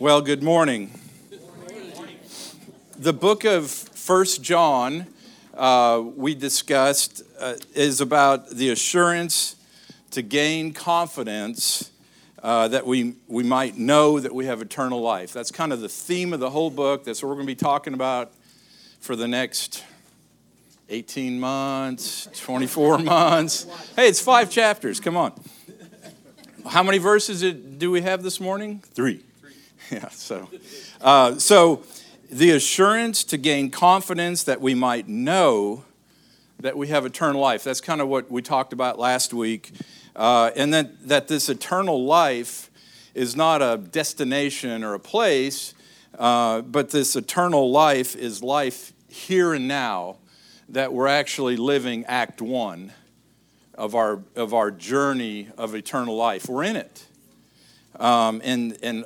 Well, good morning. The book of First John uh, we discussed uh, is about the assurance to gain confidence uh, that we, we might know that we have eternal life. That's kind of the theme of the whole book. That's what we're going to be talking about for the next 18 months, 24 months. Hey, it's five chapters. Come on. How many verses do we have this morning? Three. Yeah, so, uh, so the assurance to gain confidence that we might know that we have eternal life. That's kind of what we talked about last week. Uh, and then that this eternal life is not a destination or a place, uh, but this eternal life is life here and now that we're actually living act one of our, of our journey of eternal life. We're in it. Um, and, and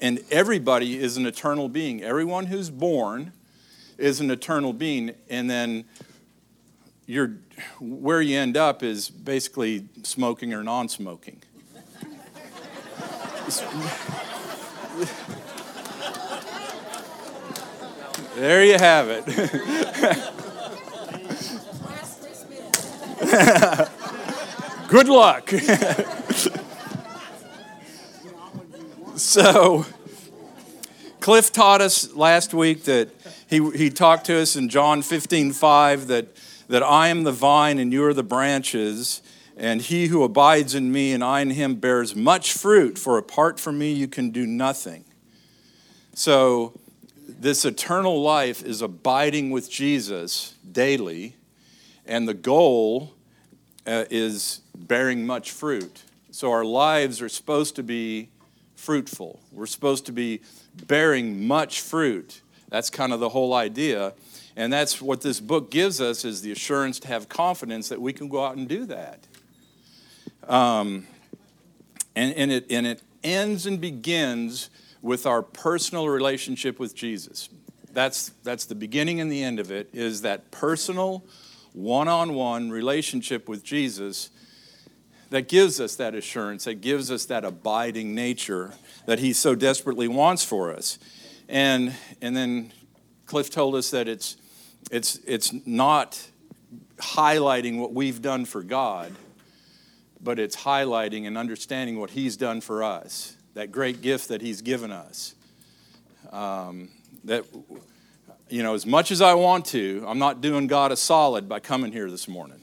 and everybody is an eternal being. Everyone who's born is an eternal being. And then you're, where you end up is basically smoking or non smoking. there you have it. Good luck. So, Cliff taught us last week that he, he talked to us in John 15 5 that, that I am the vine and you are the branches, and he who abides in me and I in him bears much fruit, for apart from me you can do nothing. So, this eternal life is abiding with Jesus daily, and the goal uh, is bearing much fruit. So, our lives are supposed to be fruitful. We're supposed to be bearing much fruit. That's kind of the whole idea. And that's what this book gives us is the assurance to have confidence that we can go out and do that. Um, and, and, it, and it ends and begins with our personal relationship with Jesus. That's, that's the beginning and the end of it, is that personal, one-on-one relationship with Jesus that gives us that assurance, that gives us that abiding nature that He so desperately wants for us. And, and then Cliff told us that it's, it's, it's not highlighting what we've done for God, but it's highlighting and understanding what He's done for us, that great gift that He's given us. Um, that, you know, as much as I want to, I'm not doing God a solid by coming here this morning.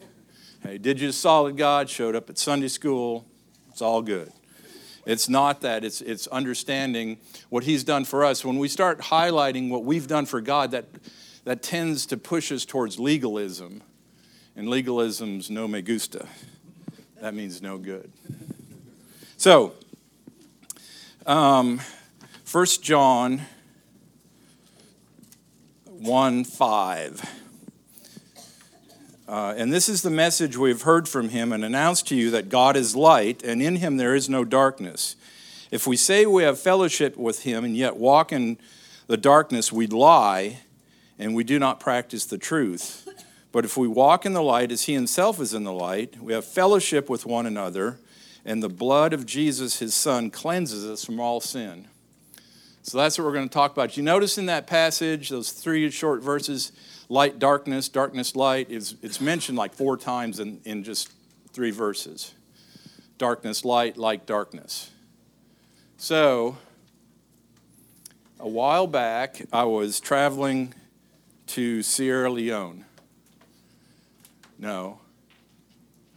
Hey, did you solid God, showed up at Sunday school, it's all good. It's not that, it's, it's understanding what He's done for us. When we start highlighting what we've done for God, that, that tends to push us towards legalism. And legalism's no me gusta. That means no good. So, um, 1 John 1 5. Uh, and this is the message we've heard from him and announced to you that God is light, and in him there is no darkness. If we say we have fellowship with him and yet walk in the darkness, we lie and we do not practice the truth. But if we walk in the light as he himself is in the light, we have fellowship with one another, and the blood of Jesus, his son, cleanses us from all sin. So that's what we're going to talk about. You notice in that passage, those three short verses, light, darkness, darkness, light, is, it's mentioned like four times in, in just three verses. Darkness, light, light, darkness. So, a while back, I was traveling to Sierra Leone. No,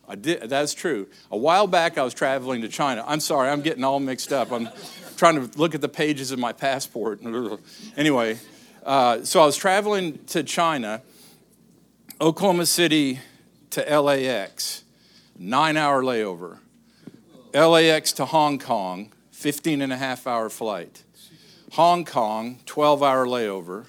I did. That's true. A while back, I was traveling to China. I'm sorry, I'm getting all mixed up. I'm trying to look at the pages of my passport. anyway, uh, so I was traveling to China, Oklahoma City to LAX, nine hour layover. LAX to Hong Kong, 15 and a half hour flight. Hong Kong, 12 hour layover.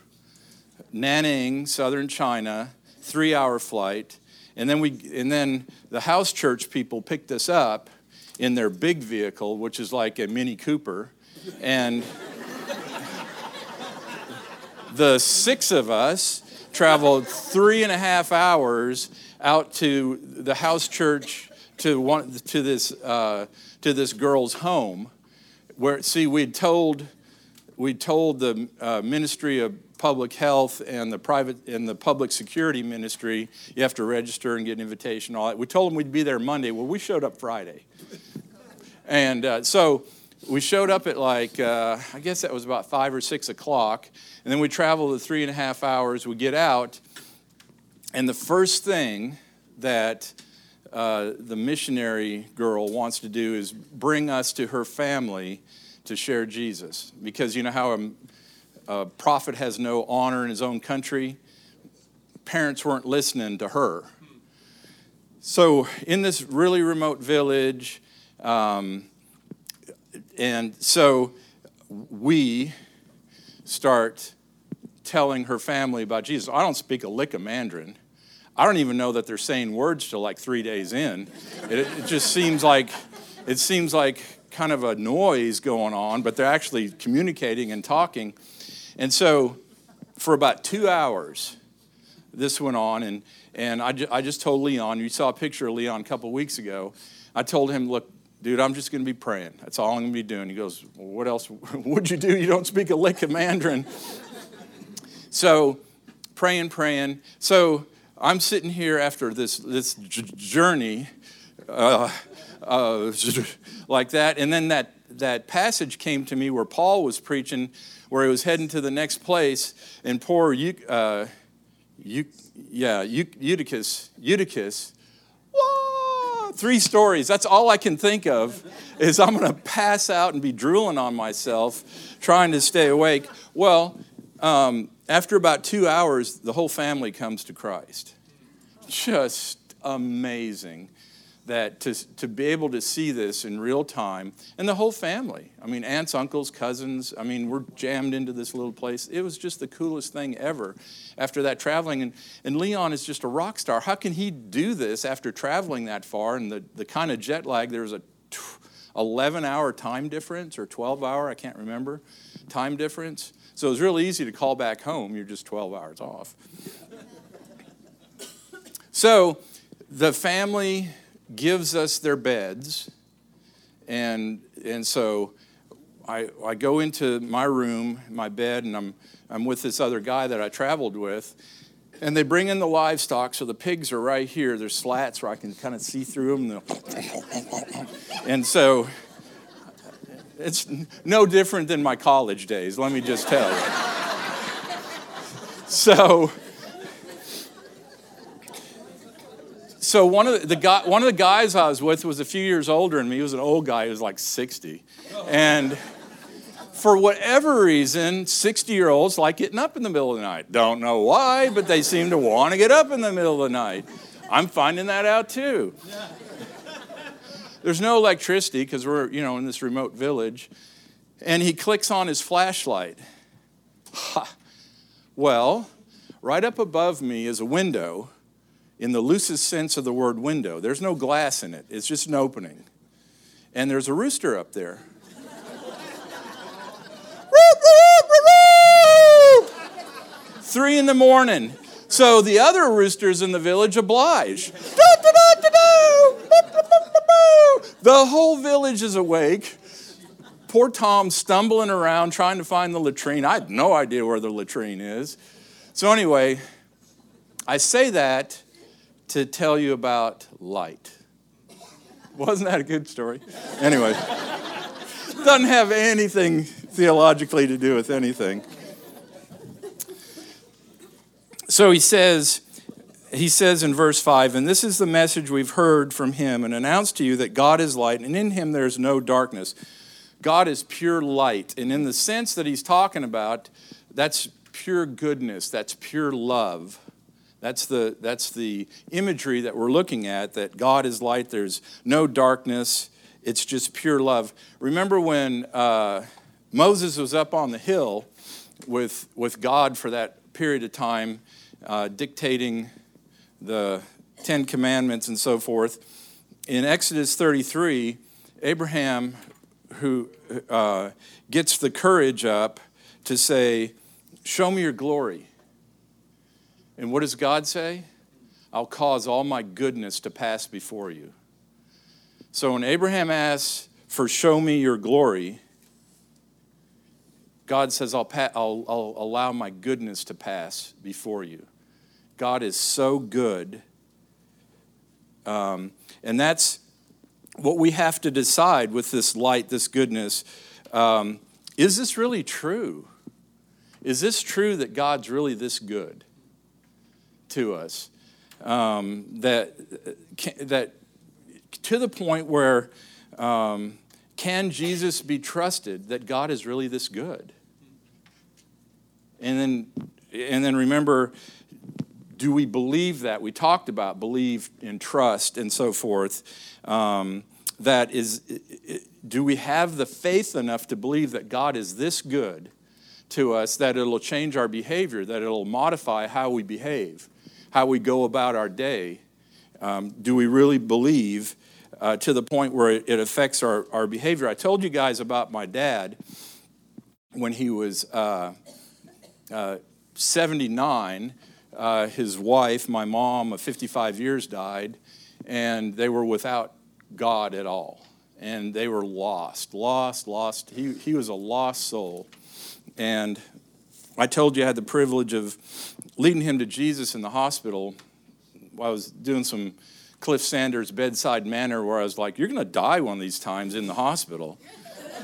Nanning, southern China, three hour flight. And then, we, and then the house church people picked us up in their big vehicle, which is like a Mini Cooper. And the six of us traveled three and a half hours out to the house church to one to this uh, to this girl's home where see we'd told we told the uh, Ministry of Public Health and the private and the Public Security Ministry you have to register and get an invitation. All that. We told them we'd be there Monday. Well, we showed up Friday, and uh, so we showed up at like uh, I guess that was about five or six o'clock, and then we traveled the three and a half hours. We get out, and the first thing that uh, the missionary girl wants to do is bring us to her family to share Jesus. Because you know how a, a prophet has no honor in his own country? Parents weren't listening to her. So, in this really remote village, um, and so we start telling her family about Jesus. I don't speak a lick of Mandarin. I don't even know that they're saying words till like three days in. It, it just seems like it seems like kind of a noise going on, but they're actually communicating and talking. And so, for about two hours, this went on, and and I, ju- I just told Leon. You saw a picture of Leon a couple weeks ago. I told him, look, dude, I'm just going to be praying. That's all I'm going to be doing. He goes, well, what else would you do? You don't speak a lick of Mandarin. so, praying, praying. So I'm sitting here after this, this journey uh, uh, like that, and then that, that passage came to me where Paul was preaching, where he was heading to the next place, and poor uh, yeah, Eutychus, Eutychus, three stories. That's all I can think of is I'm going to pass out and be drooling on myself, trying to stay awake. Well, um, after about two hours, the whole family comes to Christ. Just amazing that to, to be able to see this in real time and the whole family. I mean aunts uncles cousins i mean we're jammed into this little place. It was just the coolest thing ever after that traveling. And, and leon is just a rock star. How can he do this after traveling that far and the, the kind of jet lag? There's a 11 hour time difference or 12 hour i can't remember time difference. So it was really easy to call back home. You're just 12 hours off. so the family gives us their beds, and, and so I, I go into my room, my bed, and I'm, I'm with this other guy that I traveled with. And they bring in the livestock, so the pigs are right here. There's slats where I can kind of see through them. And so it's no different than my college days, let me just tell you. so, so one of the, the guy, one of the guys I was with was a few years older than me. He was an old guy. He was like 60, and for whatever reason, 60 year olds like getting up in the middle of the night. Don't know why, but they seem to want to get up in the middle of the night. I'm finding that out too. There's no electricity because we're, you know, in this remote village. And he clicks on his flashlight. Ha. Well, right up above me is a window in the loosest sense of the word window. There's no glass in it, it's just an opening. And there's a rooster up there. Three in the morning. So the other roosters in the village oblige. The whole village is awake. Poor Tom stumbling around trying to find the latrine. I had no idea where the latrine is. So, anyway, I say that to tell you about light. Wasn't that a good story? Anyway, doesn't have anything theologically to do with anything. So he says, he says in verse 5, and this is the message we've heard from him and announced to you that God is light, and in him there is no darkness. God is pure light. And in the sense that he's talking about, that's pure goodness, that's pure love. That's the, that's the imagery that we're looking at that God is light, there's no darkness, it's just pure love. Remember when uh, Moses was up on the hill with, with God for that period of time, uh, dictating the Ten Commandments and so forth. In Exodus 33, Abraham, who uh, gets the courage up to say, Show me your glory. And what does God say? I'll cause all my goodness to pass before you. So when Abraham asks for show me your glory, God says, I'll, pa- I'll, I'll allow my goodness to pass before you. God is so good. Um, and that's what we have to decide with this light, this goodness. Um, is this really true? Is this true that God's really this good to us? Um, that, that to the point where um, can Jesus be trusted that God is really this good? And then, and then remember, do we believe that? We talked about believe and trust and so forth. Um, that is, do we have the faith enough to believe that God is this good to us that it'll change our behavior, that it'll modify how we behave, how we go about our day? Um, do we really believe uh, to the point where it, affects our, our behavior? I told you guys about my dad when he was uh, uh, 79. Uh, his wife, my mom of 55 years, died, and they were without God at all. And they were lost, lost, lost. He, he was a lost soul. And I told you I had the privilege of leading him to Jesus in the hospital. I was doing some Cliff Sanders bedside manner where I was like, You're going to die one of these times in the hospital.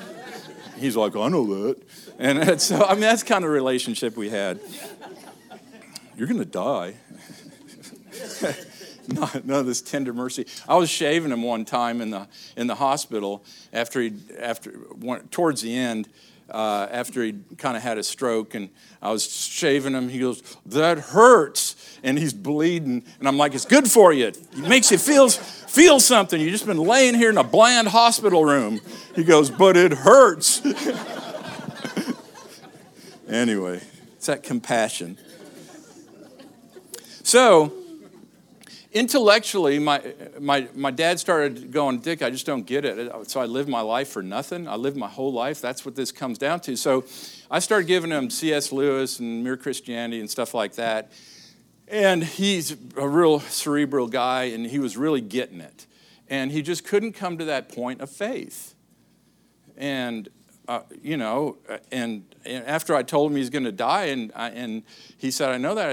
He's like, I know that. And so, I mean, that's kind of relationship we had. You're going to die. None of this tender mercy. I was shaving him one time in the in the hospital after he after towards the end. Uh, after he kind of had a stroke, and I was shaving him. He goes, "That hurts," and he's bleeding. And I'm like, "It's good for you. It makes you feel feel something. You've just been laying here in a bland hospital room." He goes, "But it hurts." anyway, it's that compassion. So, intellectually, my, my, my dad started going, Dick, I just don't get it. So I lived my life for nothing. I lived my whole life. That's what this comes down to. So I started giving him C.S. Lewis and Mere Christianity and stuff like that. And he's a real cerebral guy, and he was really getting it. And he just couldn't come to that point of faith. And uh, you know, and, and, after I told him he's going to die, and I, and he said, "I know that.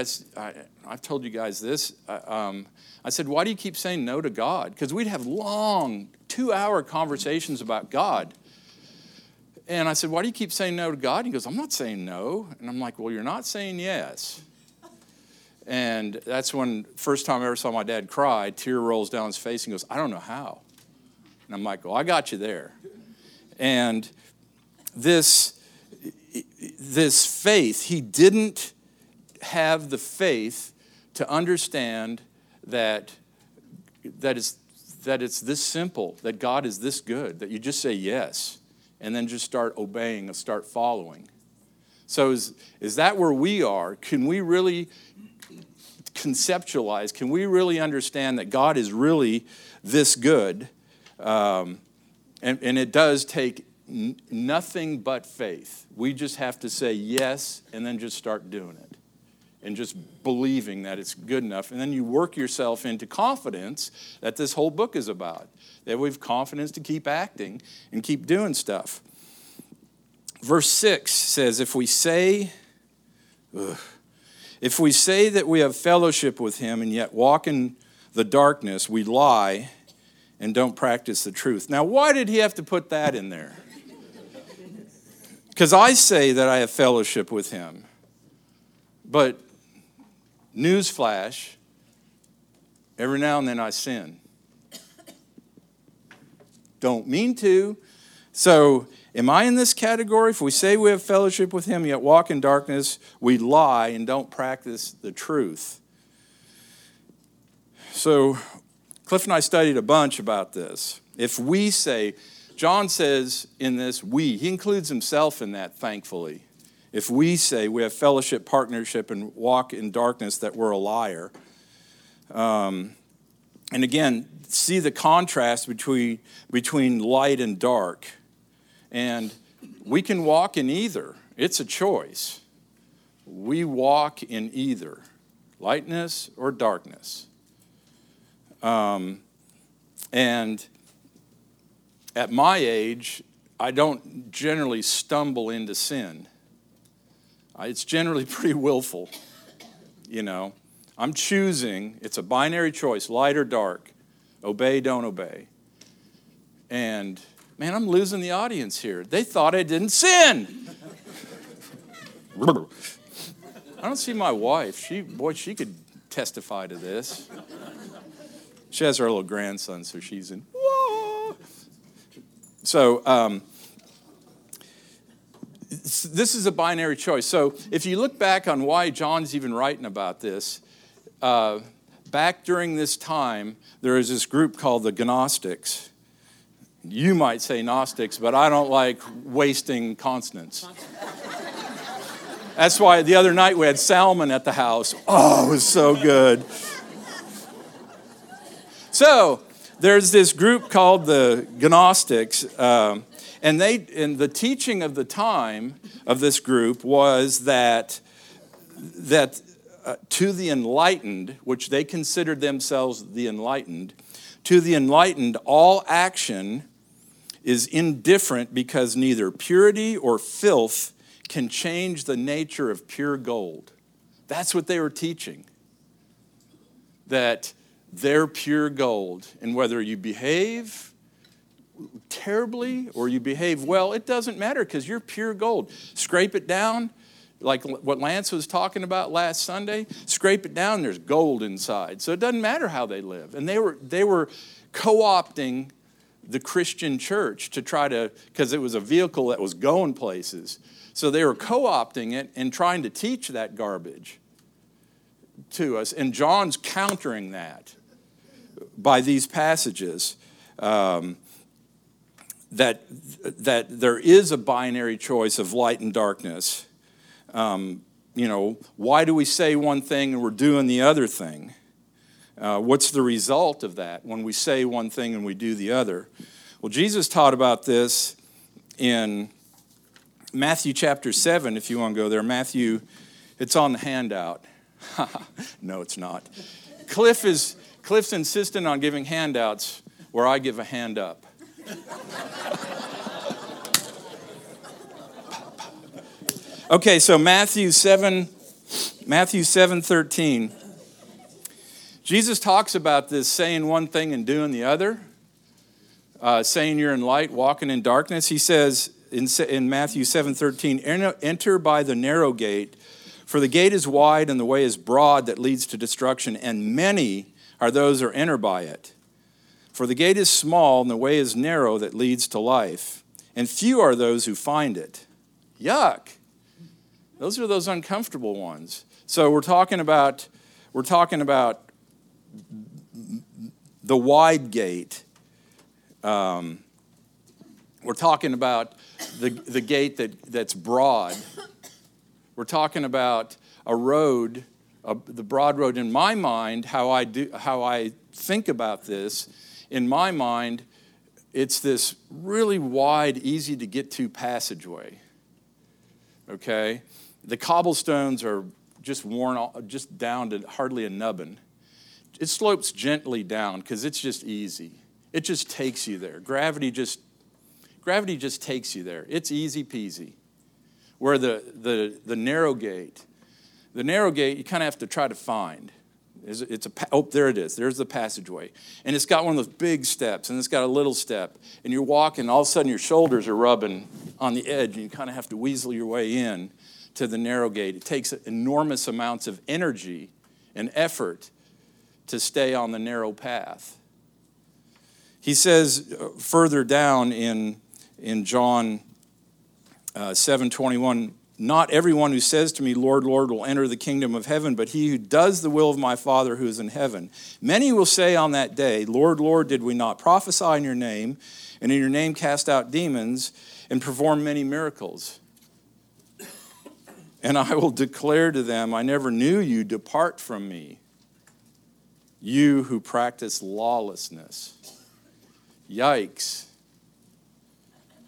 I, have told you guys this. Uh, um, I said, why do you keep saying no to God? Because we'd have long, two-hour conversations about God. And I said, why do you keep saying no to God? He goes, I'm not saying no. And I'm like, well, you're not saying yes. And that's when first time I ever saw my dad cry, tear rolls down his face and goes, I don't know how. And I'm like, well, I got you there. And this, this faith, he didn't have the faith to understand that, that, it's, that it's this simple, that God is this good, that you just say yes, and then just start obeying and start following. So, is, is that where we are? Can we really conceptualize? Can we really understand that God is really this good? Um, and, and it does take n- nothing but faith. We just have to say yes and then just start doing it and just believing that it's good enough. And then you work yourself into confidence that this whole book is about. That we have confidence to keep acting and keep doing stuff. Verse 6 says, If we say, ugh, if we say that we have fellowship with him and yet walk in the darkness, we lie and don't practice the truth. Now, why did he have to put that in there? Because I say that I have fellowship with him. But Newsflash every now and then I sin. Don't mean to. So, am I in this category? If we say we have fellowship with Him, yet walk in darkness, we lie and don't practice the truth. So, Cliff and I studied a bunch about this. If we say, John says in this, we, he includes himself in that, thankfully if we say we have fellowship, partnership, and walk in darkness, that we're a liar. Um, and again, see the contrast between, between light and dark. And we can walk in either, it's a choice. We walk in either lightness or darkness. Um, and at my age, I don't generally stumble into sin It's generally pretty willful, you know. I'm choosing, it's a binary choice, light or dark, obey, don't obey. And man, I'm losing the audience here. They thought I didn't sin. I don't see my wife. She, boy, she could testify to this. She has her little grandson, so she's in. Whoa. So, um, this is a binary choice. So, if you look back on why John's even writing about this, uh, back during this time, there was this group called the Gnostics. You might say Gnostics, but I don't like wasting consonants. That's why the other night we had salmon at the house. Oh, it was so good. So, there's this group called the Gnostics, um, and they and the teaching of the time of this group was that that uh, to the enlightened, which they considered themselves the enlightened, to the enlightened, all action is indifferent because neither purity or filth can change the nature of pure gold. That's what they were teaching. That they're pure gold, and whether you behave terribly or you behave well, it doesn't matter because you're pure gold. Scrape it down, like what Lance was talking about last Sunday, scrape it down, there's gold inside. So it doesn't matter how they live. And they were, they were co opting the Christian church to try to, because it was a vehicle that was going places. So they were co opting it and trying to teach that garbage to us. And John's countering that by these passages. Um, that, that there is a binary choice of light and darkness um, you know, why do we say one thing and we're doing the other thing? Uh, what's the result of that when we say one thing and we do the other? Well, Jesus taught about this in Matthew chapter 7, if you want to go there. Matthew, it's on the handout. no, it's not. Cliff is Cliff's insistent on giving handouts where I give a hand up. Okay, so Matthew 7, Matthew 7 13. Jesus talks about this saying one thing and doing the other, uh, saying you're in light, walking in darkness. He says in, in Matthew 7 13, enter by the narrow gate, for the gate is wide and the way is broad that leads to destruction, and many are those who enter by it. For the gate is small and the way is narrow that leads to life, and few are those who find it. Yuck. Those are those uncomfortable ones. So we're talking about we're talking about the wide gate. Um, we're talking about the, the gate that, that's broad. We're talking about a road, a, the broad road. In my mind, how I do, how I think about this, in my mind, it's this really wide, easy to get to passageway. Okay, the cobblestones are just worn, just down to hardly a nubbin. It slopes gently down because it's just easy. It just takes you there. Gravity just, gravity just takes you there. It's easy peasy. Where the, the, the narrow gate, the narrow gate you kind of have to try to find. It's a, oh, there it is. There's the passageway. And it's got one of those big steps, and it's got a little step. And you're walking, And all of a sudden your shoulders are rubbing on the edge, and you kind of have to weasel your way in to the narrow gate. It takes enormous amounts of energy and effort to stay on the narrow path. He says uh, further down in, in John uh, 7:21, not everyone who says to me, Lord, Lord, will enter the kingdom of heaven, but he who does the will of my Father who is in heaven. Many will say on that day, Lord, Lord, did we not prophesy in your name, and in your name cast out demons, and perform many miracles? And I will declare to them, I never knew you, depart from me, you who practice lawlessness. Yikes.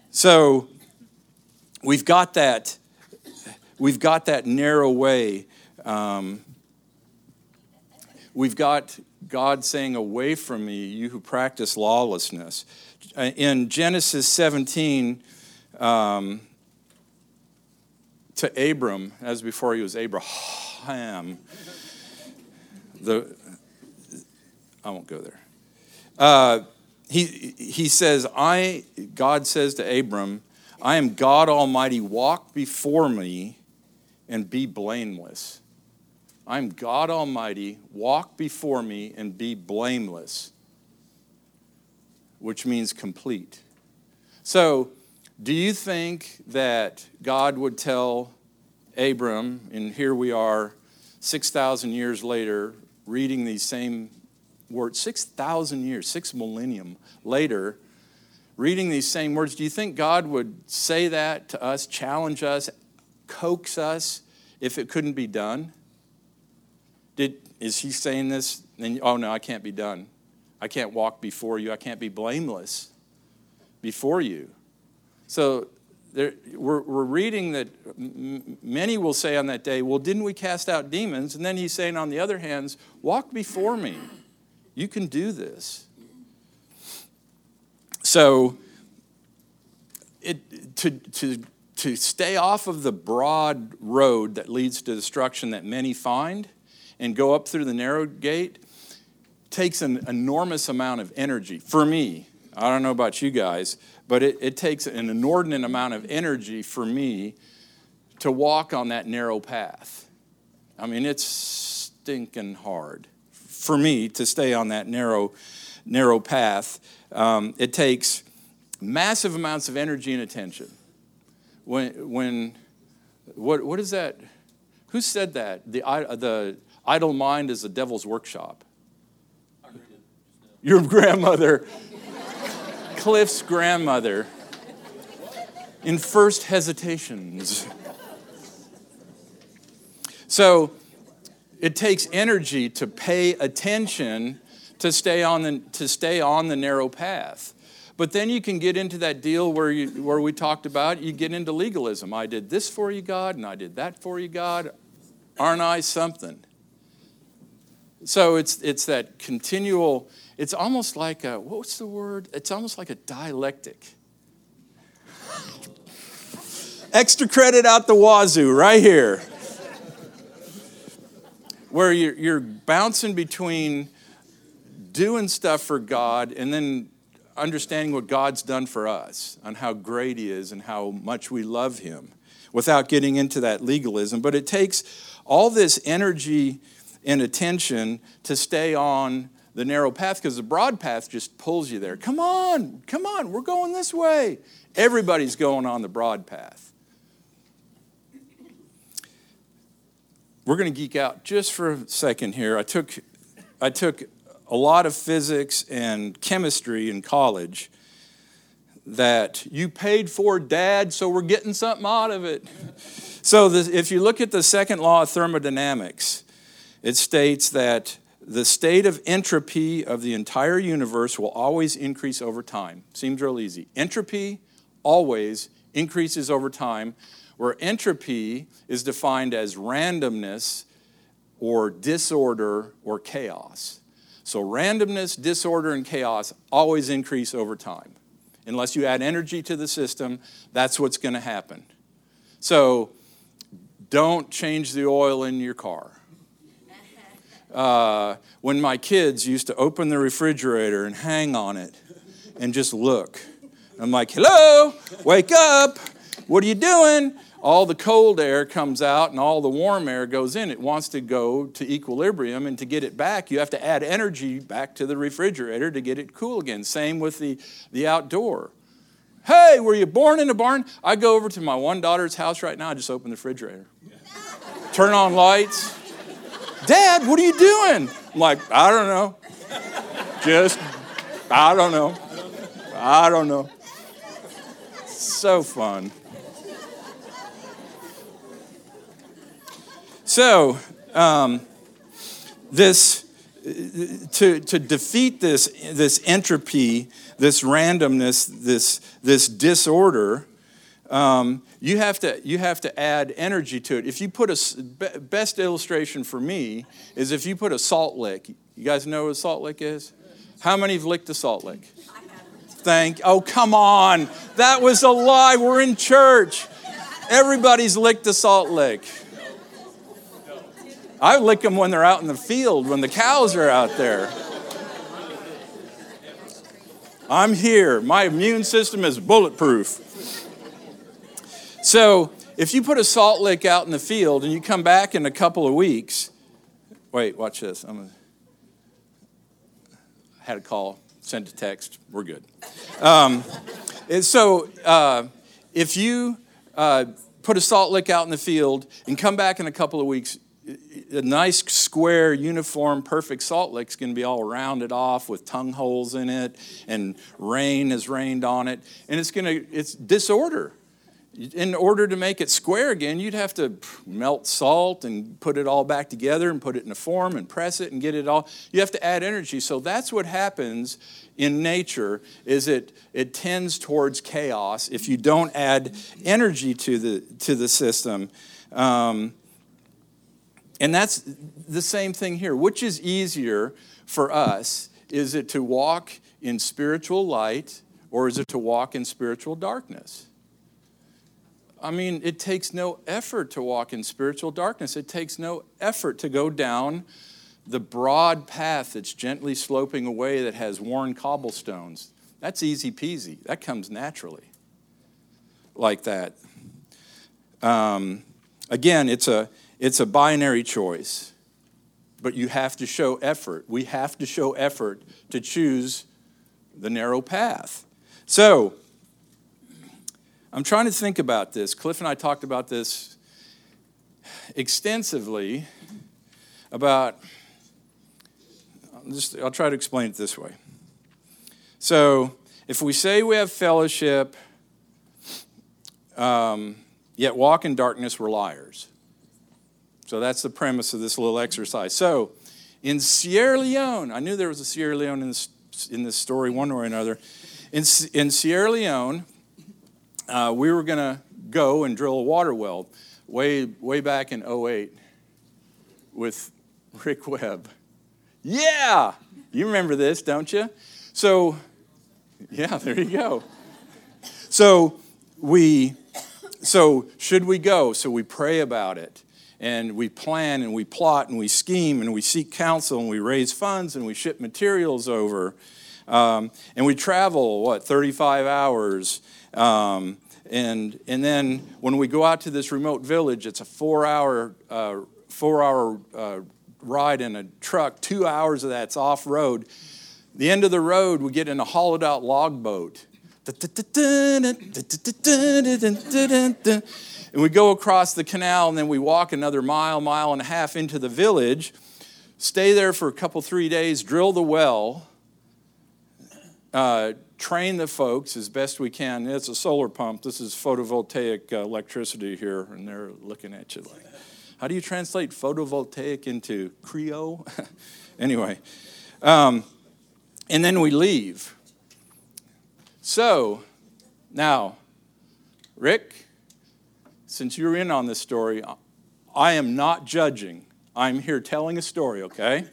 So we've got that, we've got that narrow way. Um, we've got God saying, Away from me, you who practice lawlessness. In Genesis 17, um, to Abram, as before he was Abraham. The, I won't go there. Uh, he, he says, I, God says to Abram, I am God Almighty, walk before me and be blameless. I'm God Almighty, walk before me and be blameless, which means complete. So, do you think that God would tell Abram, and here we are 6,000 years later, reading these same words, 6,000 years, six millennium later, reading these same words, do you think God would say that to us, challenge us, coax us if it couldn't be done? Did, is he saying this? And, oh no, I can't be done. I can't walk before you. I can't be blameless before you. So there, we're, we're reading that many will say on that day, Well, didn't we cast out demons? And then he's saying, on the other hand, walk before me. You can do this. So, it, to, to, to stay off of the broad road that leads to destruction that many find and go up through the narrow gate takes an enormous amount of energy for me. I don't know about you guys, but it, it takes an inordinate amount of energy for me to walk on that narrow path. I mean, it's stinking hard for me to stay on that narrow, narrow path. Um, it takes massive amounts of energy and attention. When, when what, what is that? Who said that? The, the idle mind is the devil's workshop. Your grandmother Cliff's grandmother in first hesitations. So it takes energy to pay attention to stay on the, to stay on the narrow path. But then you can get into that deal where, you, where we talked about, you get into legalism. I did this for you, God, and I did that for you, God. Aren't I something? So it's, it's that continual it's almost like a, what's the word? It's almost like a dialectic. Extra credit out the wazoo right here. Where you're, you're bouncing between doing stuff for God and then understanding what God's done for us and how great He is and how much we love Him without getting into that legalism. But it takes all this energy and attention to stay on the narrow path because the broad path just pulls you there. Come on, come on, we're going this way. Everybody's going on the broad path. We're going to geek out just for a second here. I took, I took a lot of physics and chemistry in college that you paid for, Dad, so we're getting something out of it. So, the, if you look at the second law of thermodynamics, it states that the state of entropy of the entire universe will always increase over time. Seems real easy. Entropy always increases over time, where entropy is defined as randomness or disorder or chaos. So, randomness, disorder, and chaos always increase over time. Unless you add energy to the system, that's what's going to happen. So, don't change the oil in your car uh, when my kids used to open the refrigerator and hang on it and just look. I'm like, hello, wake up. What are you doing? All the cold air comes out and all the warm air goes in. It wants to go to equilibrium, and to get it back, you have to add energy back to the refrigerator to get it cool again. Same with the, the outdoor. Hey, were you born in a barn? I go over to my one daughter's house right now, I just open the refrigerator. Turn on lights, Dad, what are you doing? I'm like, I don't know. Just, I don't know. I don't know. So fun. So, um, this to, to defeat this, this entropy, this randomness, this, this disorder, um, you have to you have to add energy to it. If you put a best illustration for me is if you put a salt lick. You guys know what a salt lick is? How many have licked a salt lick? Thank. Oh come on, that was a lie. We're in church. Everybody's licked a salt lick. I lick them when they're out in the field, when the cows are out there. I'm here. My immune system is bulletproof. So, if you put a salt lick out in the field and you come back in a couple of weeks, wait, watch this. I'm gonna, had a call, sent a text, we're good. Um, so, uh, if you uh, put a salt lick out in the field and come back in a couple of weeks, a nice square uniform perfect salt lick's going to be all rounded off with tongue holes in it and rain has rained on it and it's going to it's disorder. In order to make it square again you'd have to melt salt and put it all back together and put it in a form and press it and get it all. You have to add energy. So that's what happens in nature is it it tends towards chaos if you don't add energy to the to the system. Um, and that's the same thing here. Which is easier for us? Is it to walk in spiritual light or is it to walk in spiritual darkness? I mean, it takes no effort to walk in spiritual darkness. It takes no effort to go down the broad path that's gently sloping away that has worn cobblestones. That's easy peasy. That comes naturally like that. Um, again, it's a it's a binary choice, but you have to show effort. We have to show effort to choose the narrow path. So, I'm trying to think about this. Cliff and I talked about this extensively about I'll, just, I'll try to explain it this way. So, if we say we have fellowship, um, yet walk in darkness, we're liars. So that's the premise of this little exercise. So in Sierra Leone, I knew there was a Sierra Leone in this, in this story one way or another. In, in Sierra Leone, uh, we were going to go and drill a water well way, way back in 08 with Rick Webb. Yeah! You remember this, don't you? So, yeah, there you go. So, we, so should we go? So we pray about it and we plan and we plot and we scheme and we seek counsel and we raise funds and we ship materials over. Um, and we travel, what, 35 hours. Um, and, and then when we go out to this remote village, it's a four hour, uh, four hour uh, ride in a truck. Two hours of that's off road. The end of the road, we get in a hollowed out log boat. And we go across the canal and then we walk another mile, mile and a half into the village, stay there for a couple, three days, drill the well, uh, train the folks as best we can. It's a solar pump. This is photovoltaic uh, electricity here, and they're looking at you like, how do you translate photovoltaic into Creole? anyway, um, and then we leave. So, now, Rick, since you're in on this story, I am not judging. I'm here telling a story, okay?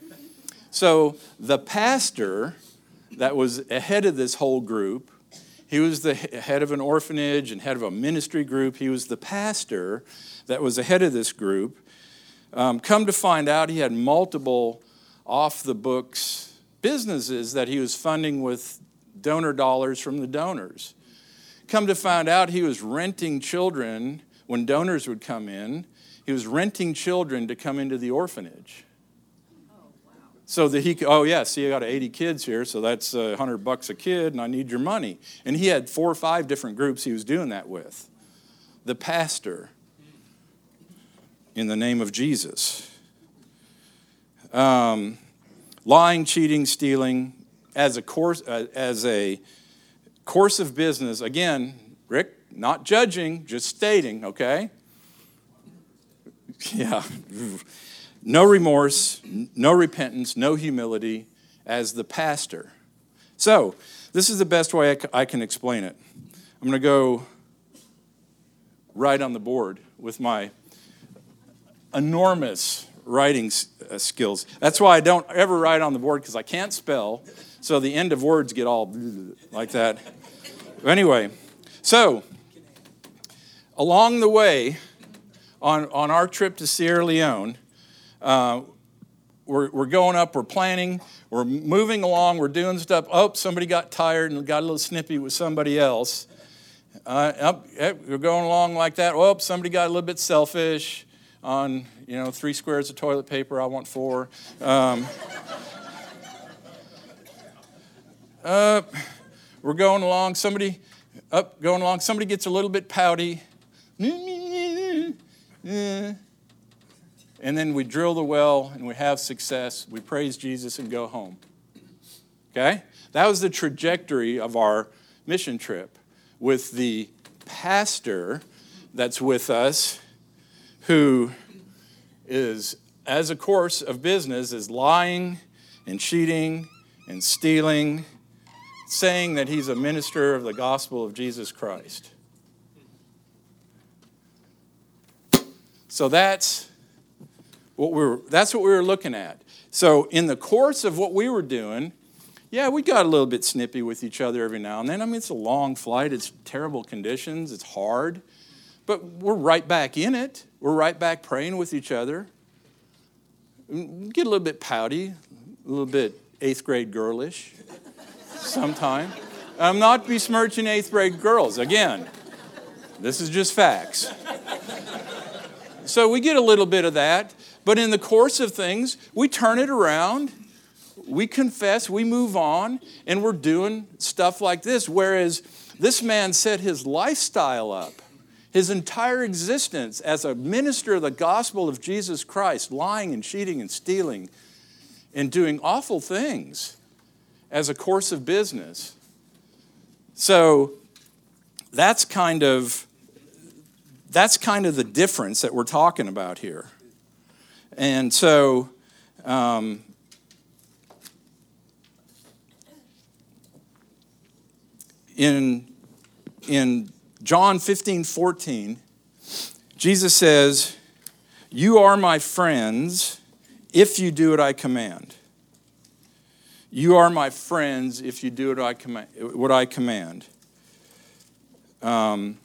So the pastor that was ahead of this whole group, he was the head of an orphanage and head of a ministry group. He was the pastor that was ahead of this group. Um, come to find out, he had multiple off the books businesses that he was funding with donor dollars from the donors. Come to find out, he was renting children when donors would come in, he was renting children to come into the orphanage. So that he could, oh yeah, see, I got 80 kids here, so that's 100 bucks a kid, and I need your money. And he had four or five different groups he was doing that with. The pastor, in the name of Jesus. Um, lying, cheating, stealing, as a course, uh, as a course of business. Again, Rick, not judging, just stating, okay? Yeah. No remorse, no repentance, no humility as the pastor. So, this is the best way I can explain it. I'm going to go right on the board with my enormous writing uh, skills. That's why I don't ever write on the board because I can't spell. So the end of words get all like that. Anyway, so along the way, on, on our trip to Sierra Leone, uh, we're, we're going up, we're planning, we're moving along, we're doing stuff. Oh, somebody got tired and got a little snippy with somebody else. Uh, up, we're going along like that. Oh, somebody got a little bit selfish on, you know, three squares of toilet paper, I want four. Um, uh, we're going along, somebody, up, going along, somebody gets a little bit pouty. And then we drill the well and we have success. We praise Jesus and go home. Okay? That was the trajectory of our mission trip with the pastor that's with us who is, as a course of business, is lying and cheating and stealing, saying that he's a minister of the gospel of Jesus Christ. So that's what we were, that's what we were looking at. So in the course of what we were doing, yeah, we got a little bit snippy with each other every now and then. I mean, it's a long flight, it's terrible conditions, it's hard, but we're right back in it. We're right back praying with each other. Get a little bit pouty, a little bit eighth grade girlish sometime. I'm not besmirching eighth grade girls. Again, this is just facts. So we get a little bit of that, but in the course of things, we turn it around, we confess, we move on, and we're doing stuff like this. Whereas this man set his lifestyle up, his entire existence as a minister of the gospel of Jesus Christ, lying and cheating and stealing and doing awful things as a course of business. So that's kind of that's kind of the difference that we're talking about here. And so, um, in, in John 15 14, Jesus says, You are my friends if you do what I command. You are my friends if you do what I command. What I command. Um,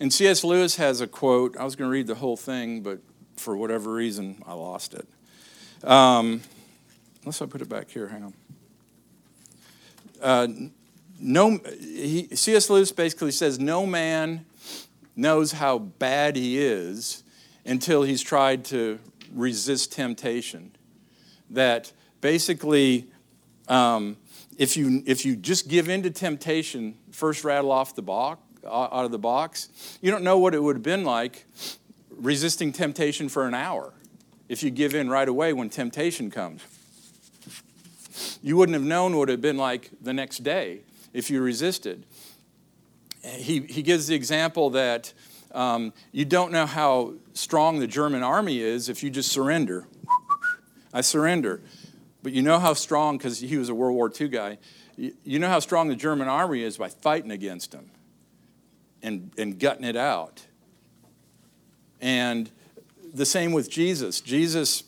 and C.S. Lewis has a quote. I was going to read the whole thing, but for whatever reason, I lost it. Um, unless I put it back here, hang on. Uh, no, he, C.S. Lewis basically says no man knows how bad he is until he's tried to resist temptation. That basically, um, if you if you just give in to temptation, first rattle off the box, out of the box, you don't know what it would have been like resisting temptation for an hour if you give in right away when temptation comes. You wouldn't have known what it have been like the next day if you resisted. He, he gives the example that um, you don't know how strong the German army is if you just surrender. I surrender. But you know how strong, because he was a World War II guy, you know how strong the German army is by fighting against them and, and gutting it out. And the same with Jesus. Jesus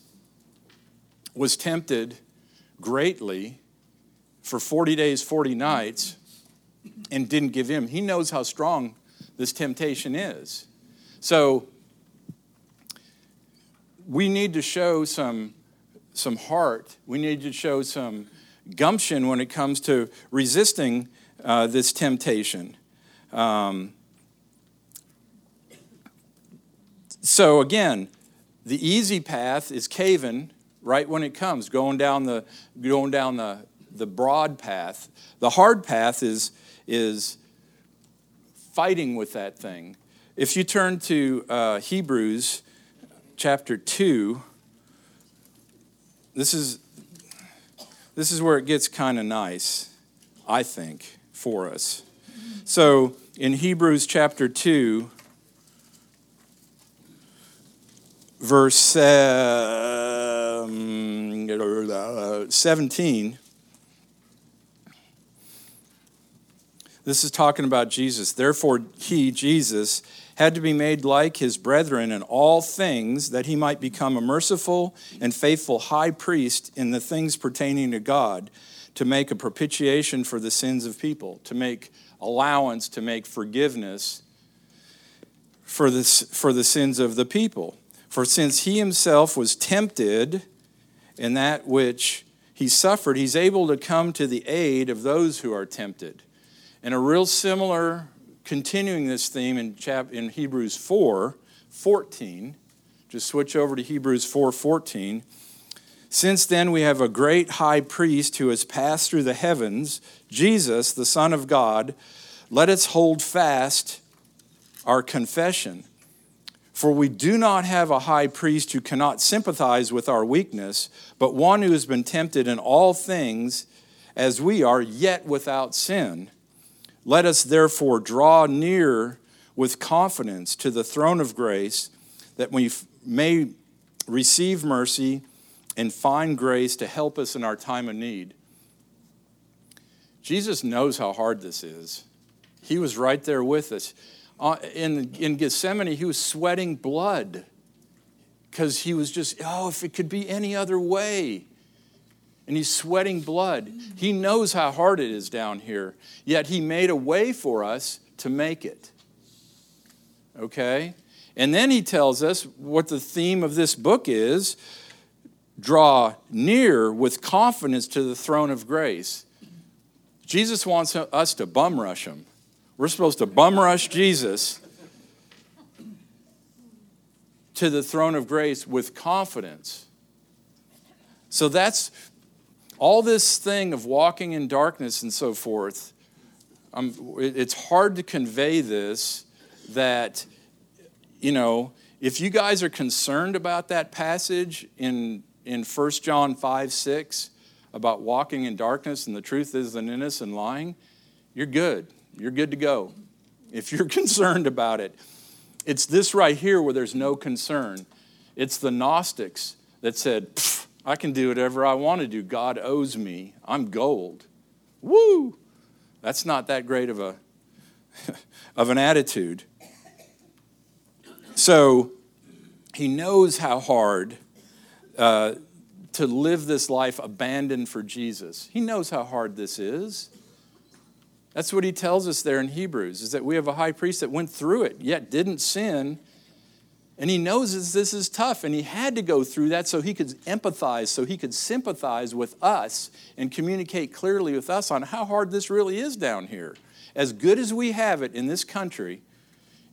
was tempted greatly for 40 days, 40 nights, and didn't give in. He knows how strong this temptation is. So we need to show some, some heart. We need to show some gumption when it comes to resisting uh, this temptation. Um, So again, the easy path is caving right when it comes, going down the going down the, the broad path. The hard path is is fighting with that thing. If you turn to uh, Hebrews chapter two, this is this is where it gets kind of nice, I think, for us. So in Hebrews chapter two. verse um, 17. This is talking about Jesus. Therefore, he, Jesus, had to be made like his brethren in all things, that he might become a merciful and faithful high priest in the things pertaining to God, to make a propitiation for the sins of people, to make allowance, to make forgiveness for, this, for the sins of the people. For since he himself was tempted in that which he suffered, he's able to come to the aid of those who are tempted. And a real similar, continuing this theme in, chap, in Hebrews 4 14. Just switch over to Hebrews 4 14. Since then, we have a great high priest who has passed through the heavens, Jesus, the Son of God. Let us hold fast our confession. For we do not have a high priest who cannot sympathize with our weakness, but one who has been tempted in all things as we are, yet without sin. Let us therefore draw near with confidence to the throne of grace that we may receive mercy and find grace to help us in our time of need. Jesus knows how hard this is. He was right there with us. Uh, in, in Gethsemane, he was sweating blood because he was just, oh, if it could be any other way. And he's sweating blood. He knows how hard it is down here, yet he made a way for us to make it. Okay? And then he tells us what the theme of this book is draw near with confidence to the throne of grace. Jesus wants us to bum rush him. We're supposed to bum rush Jesus to the throne of grace with confidence. So that's all this thing of walking in darkness and so forth. Um, it's hard to convey this that, you know, if you guys are concerned about that passage in in 1 John 5 6 about walking in darkness and the truth is in us and lying, you're good. You're good to go. If you're concerned about it, it's this right here where there's no concern. It's the Gnostics that said, I can do whatever I want to do. God owes me. I'm gold. Woo! That's not that great of a of an attitude. So he knows how hard uh, to live this life abandoned for Jesus. He knows how hard this is. That's what he tells us there in Hebrews, is that we have a high priest that went through it, yet didn't sin. And he knows this this is tough, and he had to go through that so he could empathize, so he could sympathize with us and communicate clearly with us on how hard this really is down here. As good as we have it in this country,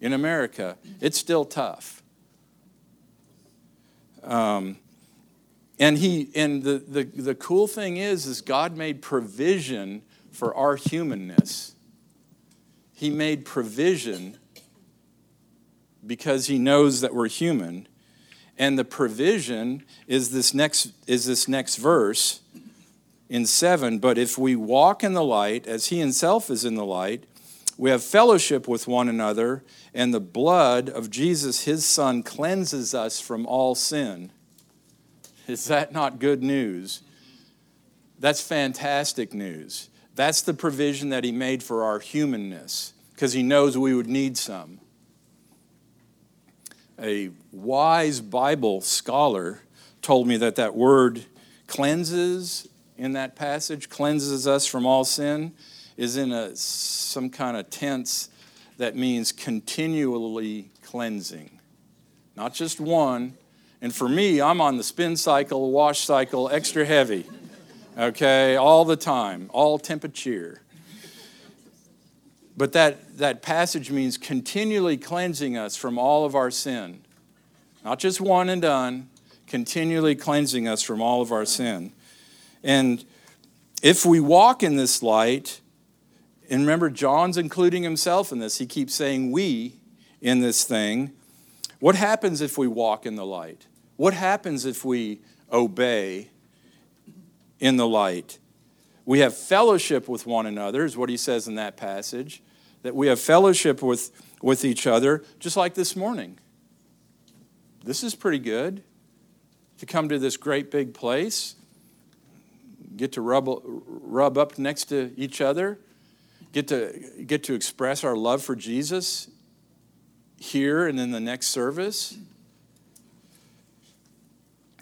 in America, it's still tough. Um, and he and the, the, the cool thing is is God made provision for our humanness. He made provision because he knows that we're human. And the provision is this next is this next verse in 7, but if we walk in the light as he himself is in the light, we have fellowship with one another, and the blood of Jesus his son cleanses us from all sin. Is that not good news? That's fantastic news. That's the provision that He made for our humanness, because He knows we would need some. A wise Bible scholar told me that that word cleanses in that passage, cleanses us from all sin, is in a, some kind of tense that means continually cleansing. Not just one, and for me, I'm on the spin cycle, wash cycle, extra heavy, okay, all the time, all temperature. But that, that passage means continually cleansing us from all of our sin. Not just one and done, continually cleansing us from all of our sin. And if we walk in this light, and remember, John's including himself in this, he keeps saying we in this thing. What happens if we walk in the light? What happens if we obey in the light? We have fellowship with one another, is what he says in that passage, that we have fellowship with, with each other, just like this morning. This is pretty good to come to this great big place, get to rub, rub up next to each other, get to, get to express our love for Jesus here and in the next service.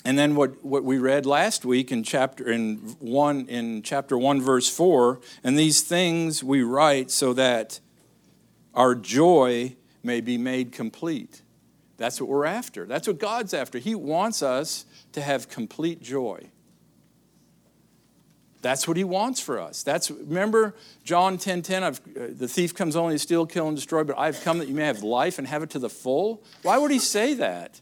And then what, what we read last week in chapter in one in chapter one verse four, and these things we write so that our joy may be made complete. That's what we're after. That's what God's after. He wants us to have complete joy. That's what he wants for us. That's remember John 10:10 10, 10, uh, the thief comes only to steal, kill and destroy, but I've come that you may have life and have it to the full. Why would he say that?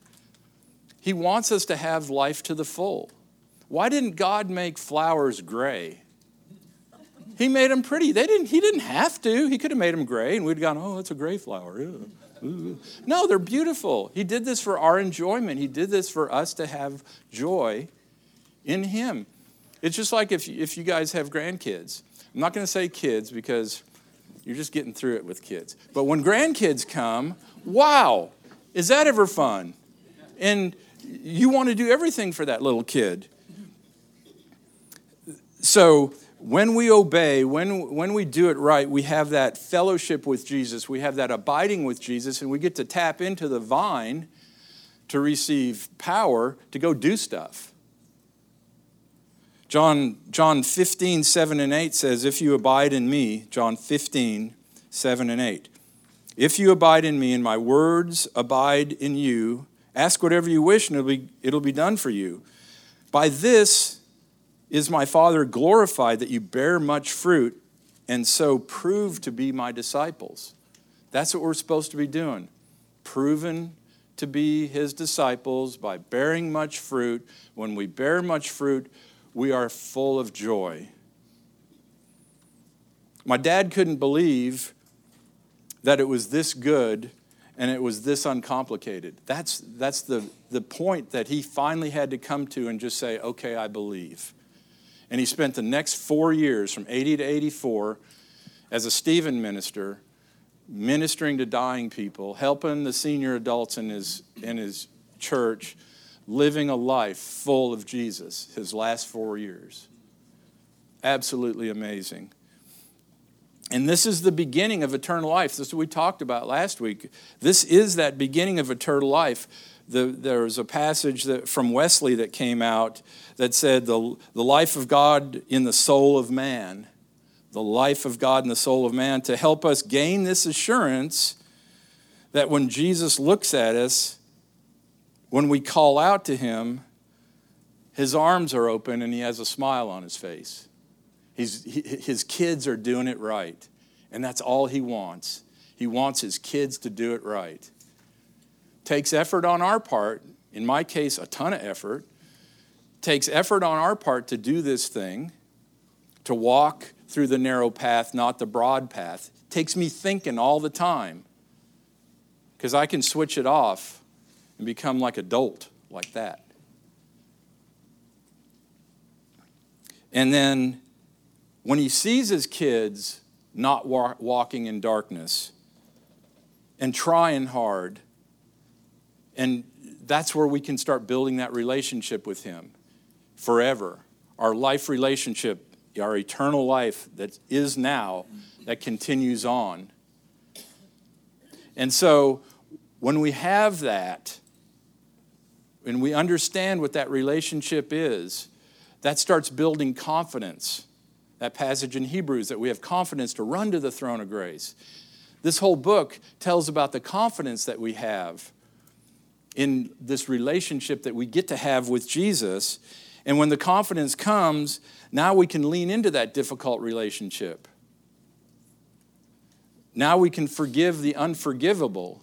He wants us to have life to the full. Why didn't God make flowers gray? He made them pretty. They didn't, he didn't have to. He could have made them gray and we'd gone, oh, it's a gray flower. No, they're beautiful. He did this for our enjoyment. He did this for us to have joy in Him. It's just like if, if you guys have grandkids. I'm not going to say kids because you're just getting through it with kids. But when grandkids come, wow, is that ever fun? And you want to do everything for that little kid. So when we obey, when, when we do it right, we have that fellowship with Jesus, we have that abiding with Jesus, and we get to tap into the vine to receive power to go do stuff. John, John 15, 7 and 8 says, If you abide in me, John 15, 7 and 8. If you abide in me and my words abide in you, ask whatever you wish and it'll be, it'll be done for you. By this, is my Father glorified that you bear much fruit and so prove to be my disciples? That's what we're supposed to be doing. Proven to be his disciples by bearing much fruit. When we bear much fruit, we are full of joy. My dad couldn't believe that it was this good and it was this uncomplicated. That's, that's the, the point that he finally had to come to and just say, okay, I believe. And he spent the next four years, from 80 to 84, as a Stephen minister, ministering to dying people, helping the senior adults in his, in his church, living a life full of Jesus his last four years. Absolutely amazing. And this is the beginning of eternal life. This is what we talked about last week. This is that beginning of eternal life the, there was a passage that, from Wesley that came out that said, the, the life of God in the soul of man, the life of God in the soul of man, to help us gain this assurance that when Jesus looks at us, when we call out to him, his arms are open and he has a smile on his face. He's, he, his kids are doing it right. And that's all he wants. He wants his kids to do it right takes effort on our part, in my case, a ton of effort, takes effort on our part to do this thing, to walk through the narrow path, not the broad path. takes me thinking all the time because I can switch it off and become like a dolt like that. And then when he sees his kids not walking in darkness and trying hard and that's where we can start building that relationship with Him forever. Our life relationship, our eternal life that is now, that continues on. And so when we have that, and we understand what that relationship is, that starts building confidence. That passage in Hebrews that we have confidence to run to the throne of grace. This whole book tells about the confidence that we have in this relationship that we get to have with Jesus. And when the confidence comes, now we can lean into that difficult relationship. Now we can forgive the unforgivable.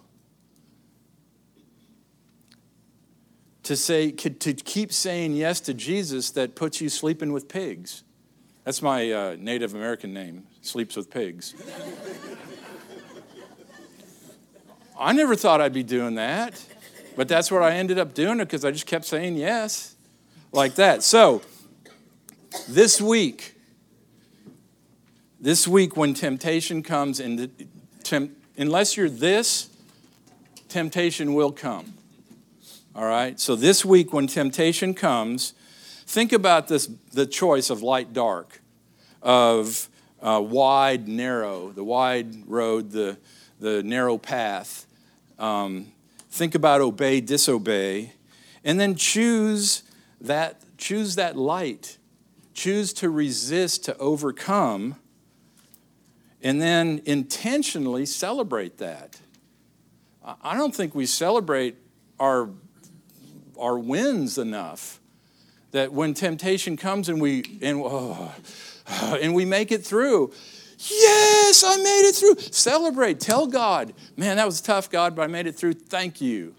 To say to keep saying yes to Jesus that puts you sleeping with pigs. That's my uh, Native American name, sleeps with pigs. I never thought I'd be doing that. But that's what I ended up doing because I just kept saying yes, like that. So, this week, this week when temptation comes, and temp, unless you're this, temptation will come. All right? So, this week when temptation comes, think about this the choice of light, dark, of uh, wide, narrow, the wide road, the, the narrow path. Um, think about obey, disobey, and then choose that, choose that light. Choose to resist, to overcome, and then intentionally celebrate that. I don't think we celebrate our, our wins enough. That when temptation comes and we, and, oh, and we make it through, yes, I made it through. Celebrate. Tell God, man, that was tough, God, but I made it through. Thank you.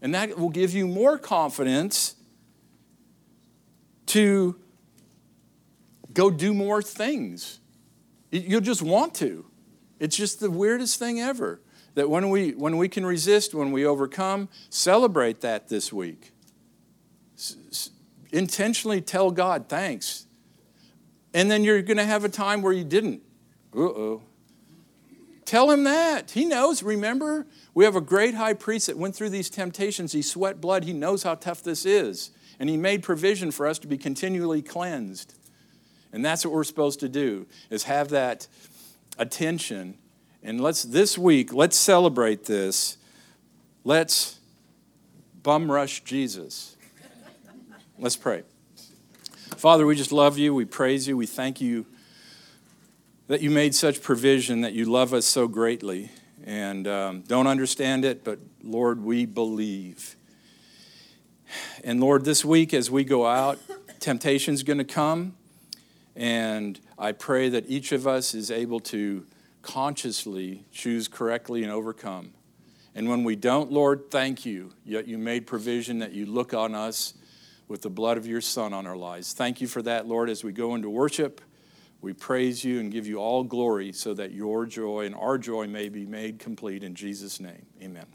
And that will give you more confidence to go do more things. You'll just want to. It's just the weirdest thing ever. That when we, when we can resist, when we overcome, celebrate that this week. S- intentionally tell God, thanks. And then you're going to have a time where you didn't. Uh oh. Tell him that. He knows. Remember, we have a great high priest that went through these temptations. He sweat blood. He knows how tough this is. And he made provision for us to be continually cleansed. And that's what we're supposed to do is have that attention. And let's this week, let's celebrate this. Let's bum rush Jesus. Let's pray. Father, we just love you. We praise you. We thank you that you made such provision, that you love us so greatly. And um, don't understand it, but Lord, we believe. And Lord, this week as we go out, temptation's going to come. And I pray that each of us is able to consciously choose correctly and overcome. And when we don't, Lord, thank you. Yet you made provision that you look on us with the blood of your Son on our lives. Thank you for that, Lord, as we go into worship. We praise you and give you all glory so that your joy and our joy may be made complete in Jesus' name. Amen.